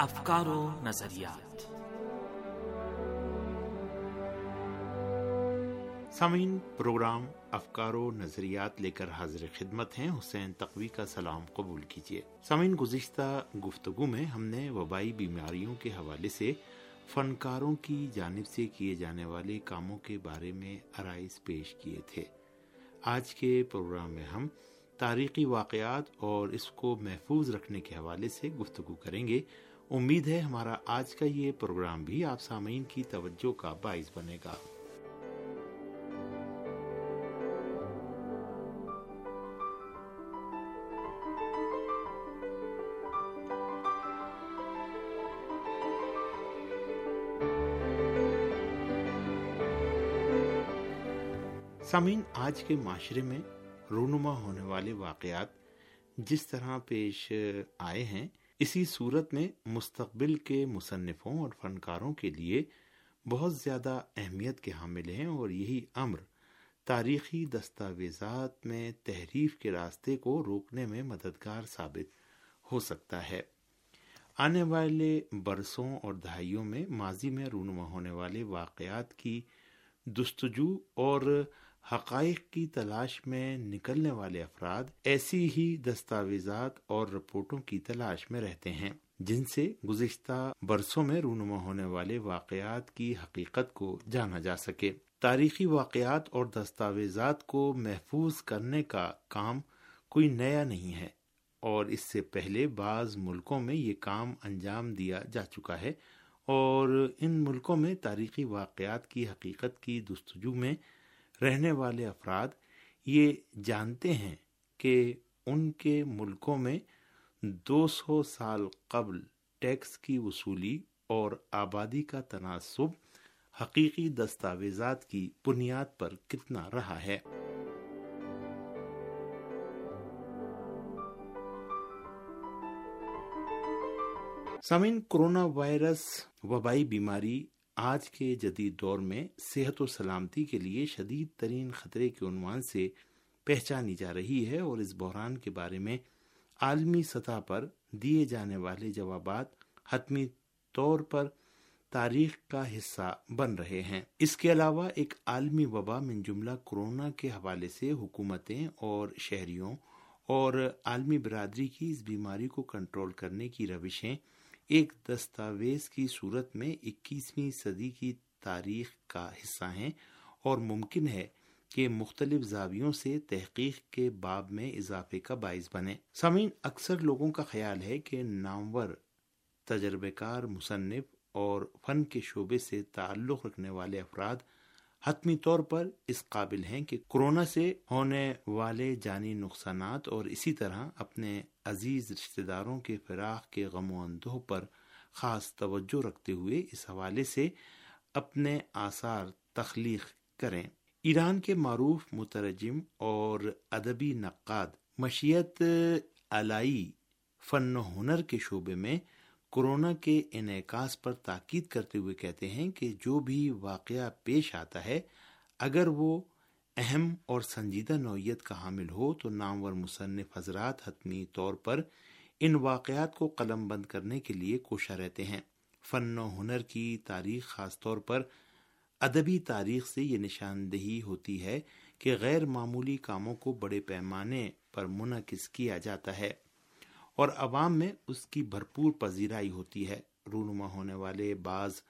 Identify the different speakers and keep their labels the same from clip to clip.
Speaker 1: افکار و نظریات۔
Speaker 2: سامعین، پروگرام افکار و نظریات لے کر حاضر خدمت ہیں۔ حسین تقوی کا سلام قبول کیجیے۔ سامعین، گزشتہ گفتگو میں ہم نے وبائی بیماریوں کے حوالے سے فنکاروں کی جانب سے کیے جانے والے کاموں کے بارے میں آرائز پیش کیے تھے۔ آج کے پروگرام میں ہم تاریخی واقعات اور اس کو محفوظ رکھنے کے حوالے سے گفتگو کریں گے۔ امید ہے ہمارا آج کا یہ پروگرام بھی آپ سامعین کی توجہ کا باعث بنے گا۔ سامعین، آج کے معاشرے میں رونما ہونے والے واقعات جس طرح پیش آئے ہیں اسی صورت میں مستقبل کے مصنفوں اور فنکاروں کے لیے بہت زیادہ اہمیت کے حامل ہیں اور یہی امر تاریخی دستاویزات میں تحریف کے راستے کو روکنے میں مددگار ثابت ہو سکتا ہے۔ آنے والے برسوں اور دہائیوں میں ماضی میں رونما ہونے والے واقعات کی دستجو اور حقائق کی تلاش میں نکلنے والے افراد ایسی ہی دستاویزات اور رپورٹوں کی تلاش میں رہتے ہیں، جن سے گزشتہ برسوں میں رونما ہونے والے واقعات کی حقیقت کو جانا جا سکے۔ تاریخی واقعات اور دستاویزات کو محفوظ کرنے کا کام کوئی نیا نہیں ہے، اور اس سے پہلے بعض ملکوں میں یہ کام انجام دیا جا چکا ہے، اور ان ملکوں میں تاریخی واقعات کی حقیقت کی دستجو میں رہنے والے افراد یہ جانتے ہیں کہ ان کے ملکوں میں دو سو سال قبل ٹیکس کی وصولی اور آبادی کا تناسب حقیقی دستاویزات کی بنیاد پر کتنا رہا ہے۔ سامعین، کرونا وائرس، وبائی بیماری آج کے جدید دور میں صحت و سلامتی کے لیے شدید ترین خطرے کے عنوان سے پہچانی جا رہی ہے اور اس بحران کے بارے میں عالمی سطح پر دیے جانے والے جوابات حتمی طور پر تاریخ کا حصہ بن رہے ہیں۔ اس کے علاوہ ایک عالمی وبا من جملہ کرونا کے حوالے سے حکومتیں اور شہریوں اور عالمی برادری کی اس بیماری کو کنٹرول کرنے کی روشیں ایک دستاویز کی صورت میں اکیسویں صدی کی تاریخ کا حصہ ہیں اور ممکن ہے کہ مختلف زاویوں سے تحقیق کے باب میں اضافے کا باعث بنے۔ سمین اکثر لوگوں کا خیال ہے کہ نامور تجربے کار مصنف اور فن کے شعبے سے تعلق رکھنے والے افراد حتمی طور پر اس قابل ہیں کہ کرونا سے ہونے والے جانی نقصانات اور اسی طرح اپنے عزیز رشتہ داروں کے فراق کے غم و اندوہ پر خاص توجہ رکھتے ہوئے اس حوالے سے اپنے آثار تخلیق کریں۔ ایران کے معروف مترجم اور ادبی نقاد مشیت علائی فن و ہنر کے شعبے میں کورونا کے انعکاس پر تاکید کرتے ہوئے کہتے ہیں کہ جو بھی واقعہ پیش آتا ہے، اگر وہ اہم اور سنجیدہ نوعیت کا حامل ہو تو نامور مصنف حضرات حتمی طور پر ان واقعات کو قلم بند کرنے کے لیے کوشاں رہتے ہیں۔ فن و ہنر کی تاریخ خاص طور پر ادبی تاریخ سے یہ نشاندہی ہوتی ہے کہ غیر معمولی کاموں کو بڑے پیمانے پر منعقد کیا جاتا ہے۔ اور عوام میں اس کی بھرپور پذیرائی ہوتی ہے۔ رونما ہونے والے بعض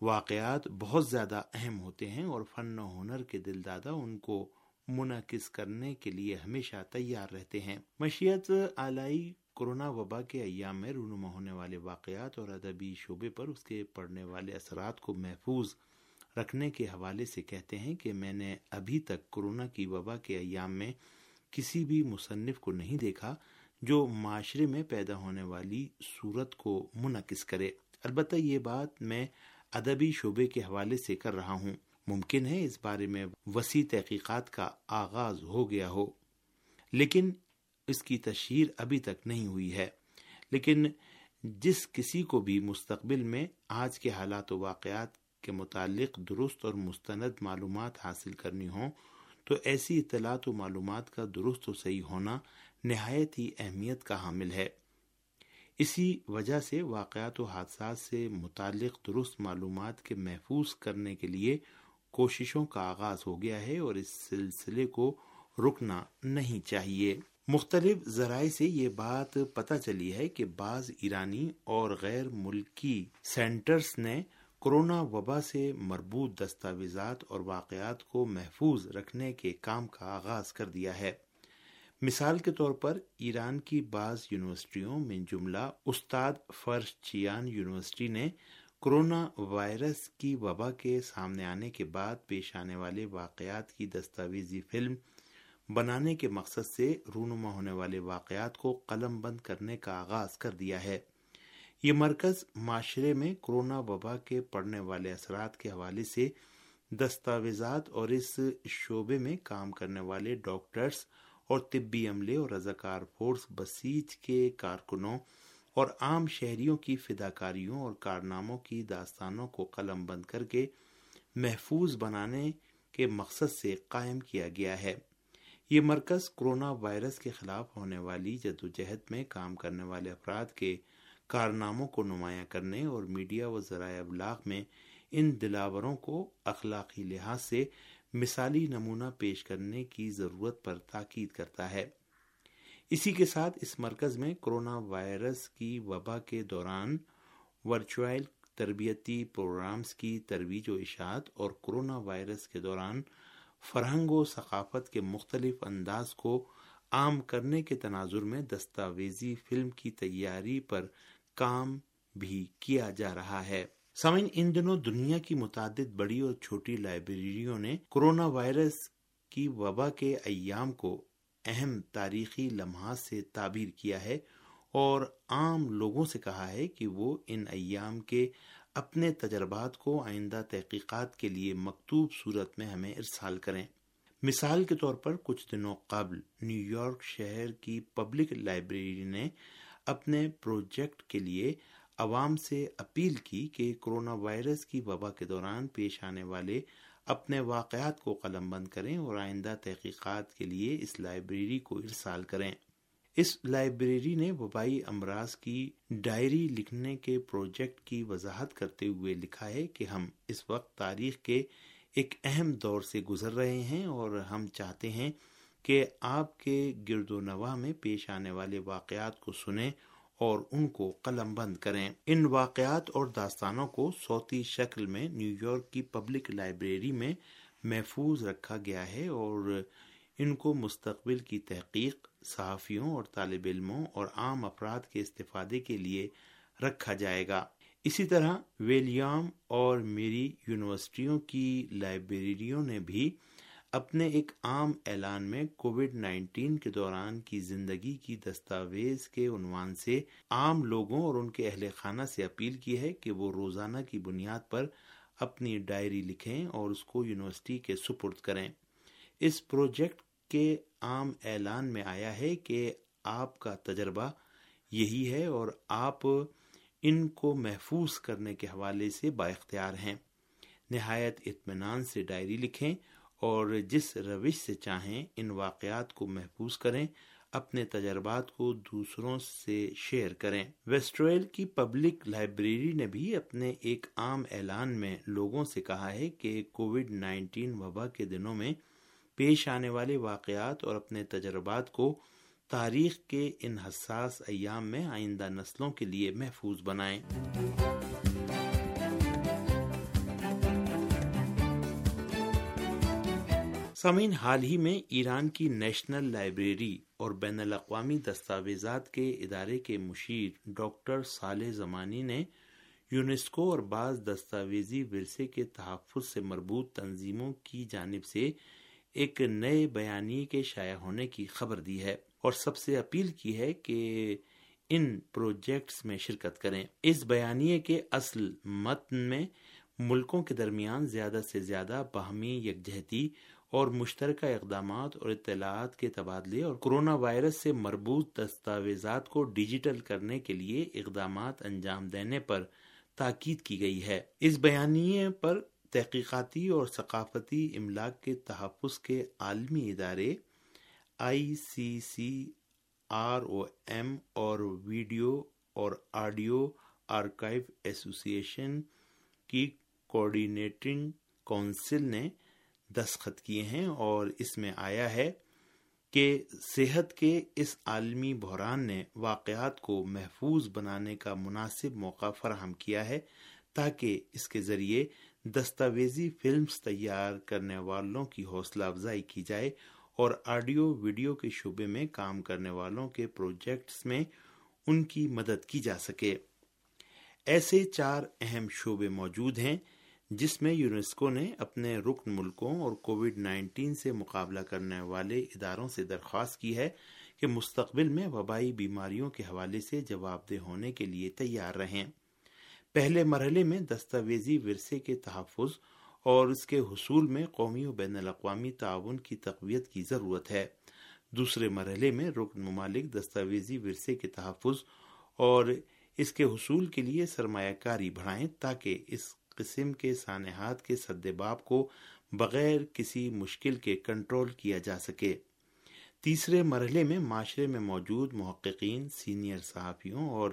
Speaker 2: واقعات بہت زیادہ اہم ہوتے ہیں اور فن و ہنر کے دل دادا ان کو منعقد کرنے کے لیے ہمیشہ تیار رہتے ہیں۔ مشیت آلائی کورونا وبا کے ایام میں رونما ہونے والے واقعات اور ادبی شعبے پر اس کے پڑھنے والے اثرات کو محفوظ رکھنے کے حوالے سے کہتے ہیں کہ میں نے ابھی تک کورونا کی وبا کے ایام میں کسی بھی مصنف کو نہیں دیکھا۔ جو معاشرے میں پیدا ہونے والی صورت کو منعقد کرے۔ البتہ یہ بات میں ادبی شعبے کے حوالے سے کر رہا ہوں۔ ممکن ہے اس بارے میں وسیع تحقیقات کا آغاز ہو گیا ہو، لیکن اس کی تشہیر ابھی تک نہیں ہوئی ہے۔ لیکن جس کسی کو بھی مستقبل میں آج کے حالات و واقعات کے متعلق درست اور مستند معلومات حاصل کرنی ہوں، تو ایسی اطلاعات و معلومات کا درست و صحیح ہونا نہایت ہی اہمیت کا حامل ہے۔ اسی وجہ سے واقعات و حادثات سے متعلق درست معلومات کے محفوظ کرنے کے لیے کوششوں کا آغاز ہو گیا ہے اور اس سلسلے کو رکنا نہیں چاہیے۔ مختلف ذرائع سے یہ بات پتہ چلی ہے کہ بعض ایرانی اور غیر ملکی سینٹرز نے کرونا وبا سے مربوط دستاویزات اور واقعات کو محفوظ رکھنے کے کام کا آغاز کر دیا ہے۔ مثال کے طور پر ایران کی بعض یونیورسٹیوں میں جملہ استاد فرش چیان یونیورسٹی نے کرونا وائرس کی وبا کے سامنے آنے کے بعد پیش آنے والے واقعات کی دستاویزی فلم بنانے کے مقصد سے رونما ہونے والے واقعات کو قلم بند کرنے کا آغاز کر دیا ہے۔ یہ مرکز معاشرے میں کرونا وبا کے پڑنے والے اثرات کے حوالے سے دستاویزات اور اس شعبے میں کام کرنے والے ڈاکٹرز اور طبی عملے اور رضاکار فورس بسیج کے کارکنوں اور عام شہریوں کی فداکاریوں اور کارناموں کی داستانوں کو قلم بند کر کے محفوظ بنانے کے مقصد سے قائم کیا گیا ہے۔ یہ مرکز کرونا وائرس کے خلاف ہونے والی جدوجہد میں کام کرنے والے افراد کے کارناموں کو نمایاں کرنے اور میڈیا و ذرائع ابلاغ میں ان دلاوروں کو اخلاقی لحاظ سے مثالی نمونہ پیش کرنے کی ضرورت پر تاکید کرتا ہے۔ اسی کے ساتھ اس مرکز میں کرونا وائرس کی وبا کے دوران ورچوئل تربیتی پروگرامز کی ترویج و اشاعت اور کرونا وائرس کے دوران فرہنگ و ثقافت کے مختلف انداز کو عام کرنے کے تناظر میں دستاویزی فلم کی تیاری پر کام بھی کیا جا رہا ہے۔ سمن ان دنوں دنیا کی متعدد بڑی اور چھوٹی لائبریریوں نے کرونا وائرس کی وبا کے ایام کو اہم تاریخی لمحات سے تعبیر کیا ہے اور عام لوگوں سے کہا ہے کہ وہ ان ایام کے اپنے تجربات کو آئندہ تحقیقات کے لیے مکتوب صورت میں ہمیں ارسال کریں۔ مثال کے طور پر، کچھ دنوں قبل نیو یارک شہر کی پبلک لائبریری نے اپنے پروجیکٹ کے لیے عوام سے اپیل کی کہ کرونا وائرس کی وبا کے دوران پیش آنے والے اپنے واقعات کو قلم بند کریں اور آئندہ تحقیقات کے لیے اس لائبریری کو ارسال کریں۔ اس لائبریری نے وبائی امراض کی ڈائری لکھنے کے پروجیکٹ کی وضاحت کرتے ہوئے لکھا ہے کہ ہم اس وقت تاریخ کے ایک اہم دور سے گزر رہے ہیں اور ہم چاہتے ہیں کہ آپ کے گرد و نواح میں پیش آنے والے واقعات کو سنیں اور ان کو قلم بند کریں۔ ان واقعات اور داستانوں کو صوتی شکل میں نیو یارک کی پبلک لائبریری میں محفوظ رکھا گیا ہے اور ان کو مستقبل کی تحقیق، صحافیوں اور طالب علموں اور عام افراد کے استفادے کے لیے رکھا جائے گا۔ اسی طرح ویلیام اور میری یونیورسٹیوں کی لائبریریوں نے بھی اپنے ایک عام اعلان میں کووڈ نائنٹین کے دوران کی زندگی کی دستاویز کے عنوان سے عام لوگوں اور ان کے اہل خانہ سے اپیل کی ہے کہ وہ روزانہ کی بنیاد پر اپنی ڈائری لکھیں اور اس کو یونیورسٹی کے سپرد کریں۔ اس پروجیکٹ کے عام اعلان میں آیا ہے کہ آپ کا تجربہ یہی ہے اور آپ ان کو محفوظ کرنے کے حوالے سے با اختیار ہیں۔ نہایت اطمینان سے ڈائری لکھیں اور جس روش سے چاہیں ان واقعات کو محفوظ کریں، اپنے تجربات کو دوسروں سے شیئر کریں۔ ویسٹرویل کی پبلک لائبریری نے بھی اپنے ایک عام اعلان میں لوگوں سے کہا ہے کہ کووڈ نائنٹین وبا کے دنوں میں پیش آنے والے واقعات اور اپنے تجربات کو تاریخ کے ان حساس ایام میں آئندہ نسلوں کے لیے محفوظ بنائیں۔ سامعین، حال ہی میں ایران کی نیشنل لائبریری اور بین الاقوامی دستاویزات کے ادارے کے مشیر ڈاکٹر صالح زمانی نے یونیسکو اور بعض دستاویزی ورثے کے تحفظ سے مربوط تنظیموں کی جانب سے ایک نئے بیانی کے شائع ہونے کی خبر دی ہے اور سب سے اپیل کی ہے کہ ان پروجیکٹس میں شرکت کریں۔ اس بیانیے کے اصل متن میں ملکوں کے درمیان زیادہ سے زیادہ باہمی یکجہتی اور مشترکہ اقدامات اور اطلاعات کے تبادلے اور کرونا وائرس سے مربوط دستاویزات کو ڈیجیٹل کرنے کے لیے اقدامات انجام دینے پر تاکید کی گئی ہے۔ اس بیانیے پر تحقیقاتی اور ثقافتی املاک کے تحفظ کے عالمی ادارے I C C R O M اور ویڈیو اور آڈیو آرکائیو ایسوسی ایشن کی کوارڈینیٹنگ کونسل نے دستخط کیے ہیں اور اس میں آیا ہے کہ صحت کے اس عالمی بحران نے واقعات کو محفوظ بنانے کا مناسب موقع فراہم کیا ہے تاکہ اس کے ذریعے دستاویزی فلمز تیار کرنے والوں کی حوصلہ افزائی کی جائے اور آڈیو ویڈیو کے شعبے میں کام کرنے والوں کے پروجیکٹس میں ان کی مدد کی جا سکے۔ ایسے چار اہم شعبے موجود ہیں جس میں یونیسکو نے اپنے رکن ملکوں اور کووڈ نائنٹین سے مقابلہ کرنے والے اداروں سے درخواست کی ہے کہ مستقبل میں وبائی بیماریوں کے حوالے سے جواب دہ ہونے کے لیے تیار رہیں۔ پہلے مرحلے میں دستاویزی ورثے کے تحفظ اور اس کے حصول میں قومی و بین الاقوامی تعاون کی تقویت کی ضرورت ہے۔ دوسرے مرحلے میں رکن ممالک دستاویزی ورثے کے تحفظ اور اس کے حصول کے لیے سرمایہ کاری بڑھائیں تاکہ اس قسم کے سانحات کے سدباب کو بغیر کسی مشکل کے کنٹرول کیا جا سکے۔ تیسرے مرحلے میں معاشرے میں موجود محققین، سینئر صحافیوں اور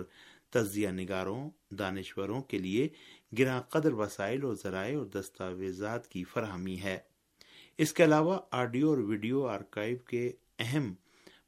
Speaker 2: تجزیہ نگاروں، دانشوروں کے لیے گراں قدر وسائل اور ذرائع اور دستاویزات کی فراہمی ہے۔ اس کے علاوہ آڈیو اور ویڈیو آرکائیو کے اہم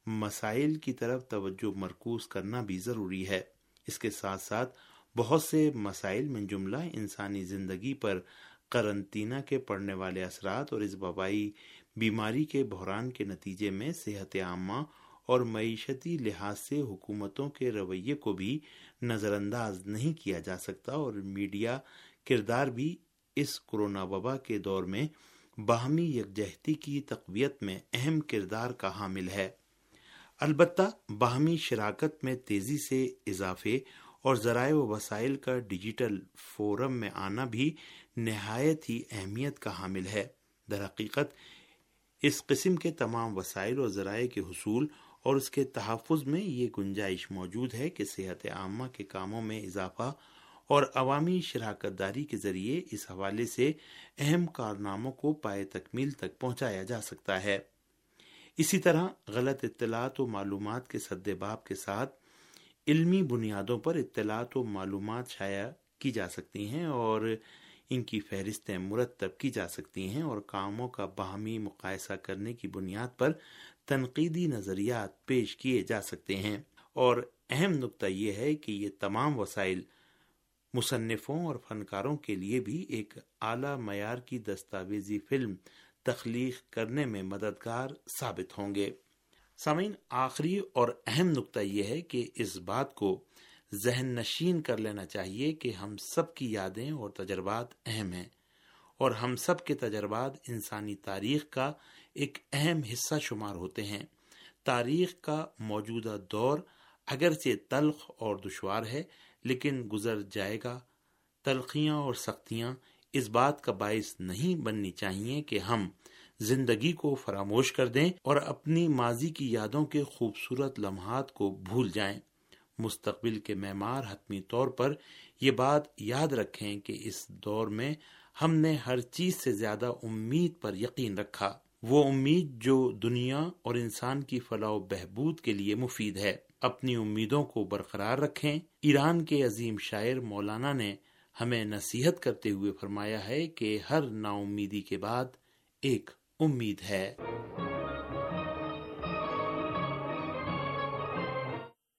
Speaker 2: مسائل کی طرف توجہ مرکوز کرنا بھی ضروری ہے۔ اس کے ساتھ ساتھ بہت سے مسائل میں جملہ انسانی زندگی پر قرنطینہ کے پڑنے والے اثرات اور اس وبائی بیماری کے بحران کے نتیجے میں صحت عامہ اور معیشتی لحاظ سے حکومتوں کے رویے کو بھی نظر انداز نہیں کیا جا سکتا اور میڈیا کردار بھی اس کرونا وبا کے دور میں باہمی یکجہتی کی تقویت میں اہم کردار کا حامل ہے۔ البتہ باہمی شراکت میں تیزی سے اضافے اور ذرائع و وسائل کا ڈیجیٹل فورم میں آنا بھی نہایت ہی اہمیت کا حامل ہے۔ در حقیقت، اس قسم کے تمام وسائل اور ذرائع کے حصول اور اس کے تحفظ میں یہ گنجائش موجود ہے کہ صحت عامہ کے کاموں میں اضافہ اور عوامی شراکت داری کے ذریعے اس حوالے سے اہم کارناموں کو پائے تکمیل تک پہنچایا جا سکتا ہے۔ اسی طرح، غلط اطلاعات و معلومات کے سدباب کے ساتھ علمی بنیادوں پر اطلاعات و معلومات شائع کی جا سکتی ہیں اور ان کی فہرستیں مرتب کی جا سکتی ہیں اور کاموں کا باہمی مقاصہ کرنے کی بنیاد پر تنقیدی نظریات پیش کیے جا سکتے ہیں۔ اور اہم نقطہ یہ ہے کہ یہ تمام وسائل مصنفوں اور فنکاروں کے لیے بھی ایک اعلی معیار کی دستاویزی فلم تخلیق کرنے میں مددگار ثابت ہوں گے۔ سامعین، آخری اور اہم نقطہ یہ ہے کہ اس بات کو ذہن نشین کر لینا چاہیے کہ ہم سب کی یادیں اور تجربات اہم ہیں اور ہم سب کے تجربات انسانی تاریخ کا ایک اہم حصہ شمار ہوتے ہیں۔ تاریخ کا موجودہ دور اگرچہ تلخ اور دشوار ہے، لیکن گزر جائے گا۔ تلخیاں اور سختیاں اس بات کا باعث نہیں بننی چاہیے کہ ہم زندگی کو فراموش کر دیں اور اپنی ماضی کی یادوں کے خوبصورت لمحات کو بھول جائیں۔ مستقبل کے معمار حتمی طور پر یہ بات یاد رکھیں کہ اس دور میں ہم نے ہر چیز سے زیادہ امید پر یقین رکھا۔ وہ امید جو دنیا اور انسان کی فلاح و بہبود کے لیے مفید ہے۔ اپنی امیدوں کو برقرار رکھیں۔ ایران کے عظیم شاعر مولانا نے ہمیں نصیحت کرتے ہوئے فرمایا ہے کہ ہر نا امیدی کے بعد ایک امید ہے۔